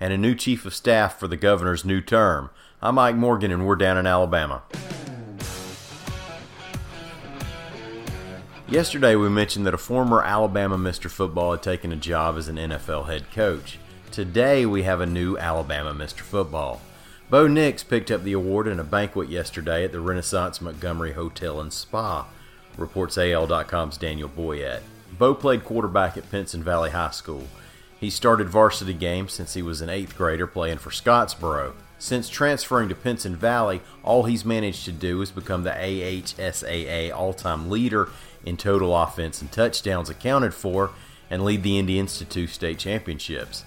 and a new chief of staff for the governor's new term. I'm Mike Morgan, and we're down in Alabama. Yesterday, we mentioned that a former Alabama Mr. Football had taken a job as an NFL head coach. Today, we have a new Alabama Mr. Football. Bo Nix picked up the award in a banquet yesterday at the Renaissance Montgomery Hotel and Spa, reports AL.com's Daniel Boyette. Bo played quarterback at Pinson Valley High School. He started varsity games since he was an eighth grader playing for Scottsboro. Since transferring to Pinson Valley, all he's managed to do is become the AHSAA all time leader in total offense and touchdowns accounted for and lead the Indians to two state championships.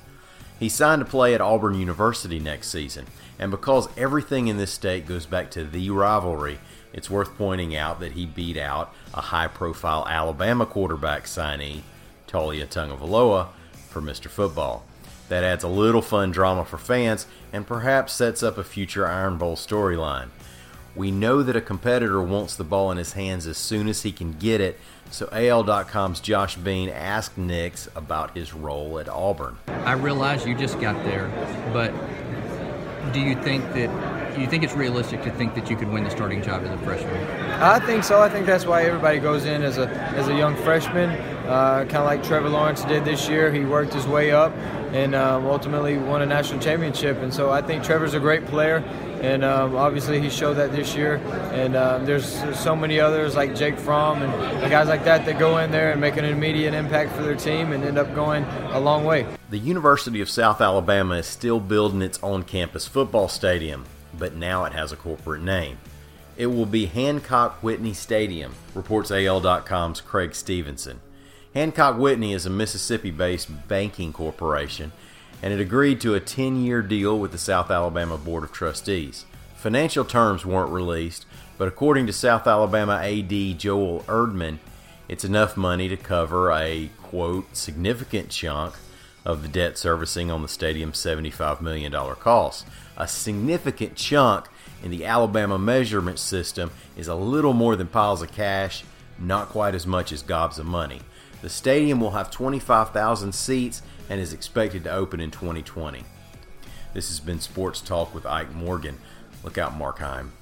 He signed to play at Auburn University next season, and because everything in this state goes back to the rivalry, it's worth pointing out that he beat out a high profile Alabama quarterback signee, Taulia Tagovailoa, for Mr. Football. That adds a little fun drama for fans and perhaps sets up a future Iron Bowl storyline. We know that a competitor wants the ball in his hands as soon as he can get it, so AL.com's Josh Bean asked Nix about his role at Auburn. I realize you just got there, but do you think that do you think it's realistic to think that you could win the starting job as a freshman? I think so. I think that's why everybody goes in as a as a young freshman, uh, kind of like Trevor Lawrence did this year. He worked his way up and um, ultimately won a national championship. And so I think Trevor's a great player, and um, obviously he showed that this year. And uh, there's so many others like Jake Fromm and, guys like that that go in there and make an immediate impact for their team and end up going a long way. The University of South Alabama is still building its on campus football stadium, but now it has a corporate name. It will be Hancock Whitney Stadium, reports AL.com's Craig Stephenson. Hancock Whitney is a Mississippi based banking corporation, and it agreed to a 10 year deal with the South Alabama Board of Trustees. Financial terms weren't released, but according to South Alabama AD Joel Erdmann, it's enough money to cover a, quote, significant chunk of the debt servicing on the stadium's $75 million cost. A significant chunk in the Alabama measurement system is a little more than piles of cash, not quite as much as gobs of money. The stadium will have 25,000 seats and is expected to open in 2020. This has been Sports Talk with Ike Morgan. Look out, Mark Heim.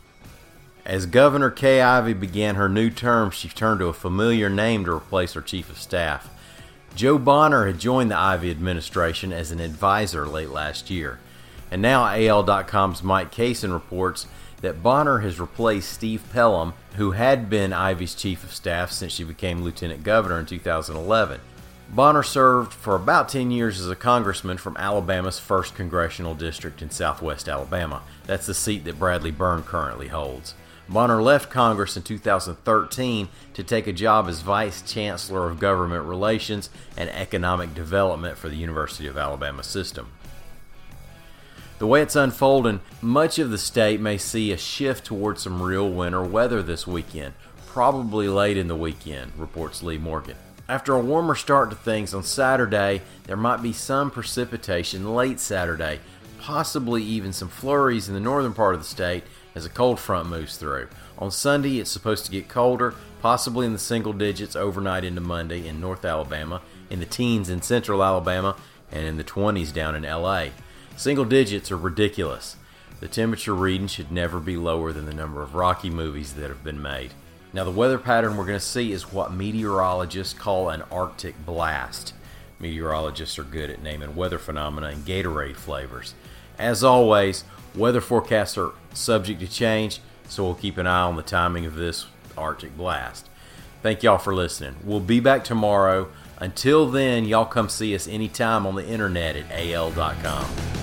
As Governor Kay Ivey began her new term, she turned to a familiar name to replace her chief of staff. Jo Bonner had joined the Ivey administration as an advisor late last year. And now AL.com's Mike Cason reports that Bonner has replaced Steve Pelham, who had been Ivey's chief of staff since she became lieutenant governor in 2011. Bonner served for about 10 years as a congressman from Alabama's 1st Congressional District in southwest Alabama. That's the seat that Bradley Byrne currently holds. Bonner left Congress in 2013 to take a job as Vice Chancellor of Government Relations and Economic Development for the University of Alabama system. The way it's unfolding, much of the state may see a shift towards some real winter weather this weekend, probably late in the weekend, reports Lee Morgan. After a warmer start to things on Saturday, there might be some precipitation late Saturday, possibly even some flurries in the northern part of the state as a cold front moves through. On Sunday, it's supposed to get colder, possibly in the single digits overnight into Monday in North Alabama, in the teens in Central Alabama, and in the 20s down in LA. Single digits are ridiculous. The temperature reading should never be lower than the number of Rocky movies that have been made. Now, the weather pattern we're going to see is what meteorologists call an Arctic blast. Meteorologists are good at naming weather phenomena and Gatorade flavors. As always, weather forecasts are subject to change, so we'll keep an eye on the timing of this Arctic blast. Thank y'all for listening. We'll be back tomorrow. Until then, y'all come see us anytime on the internet at al.com.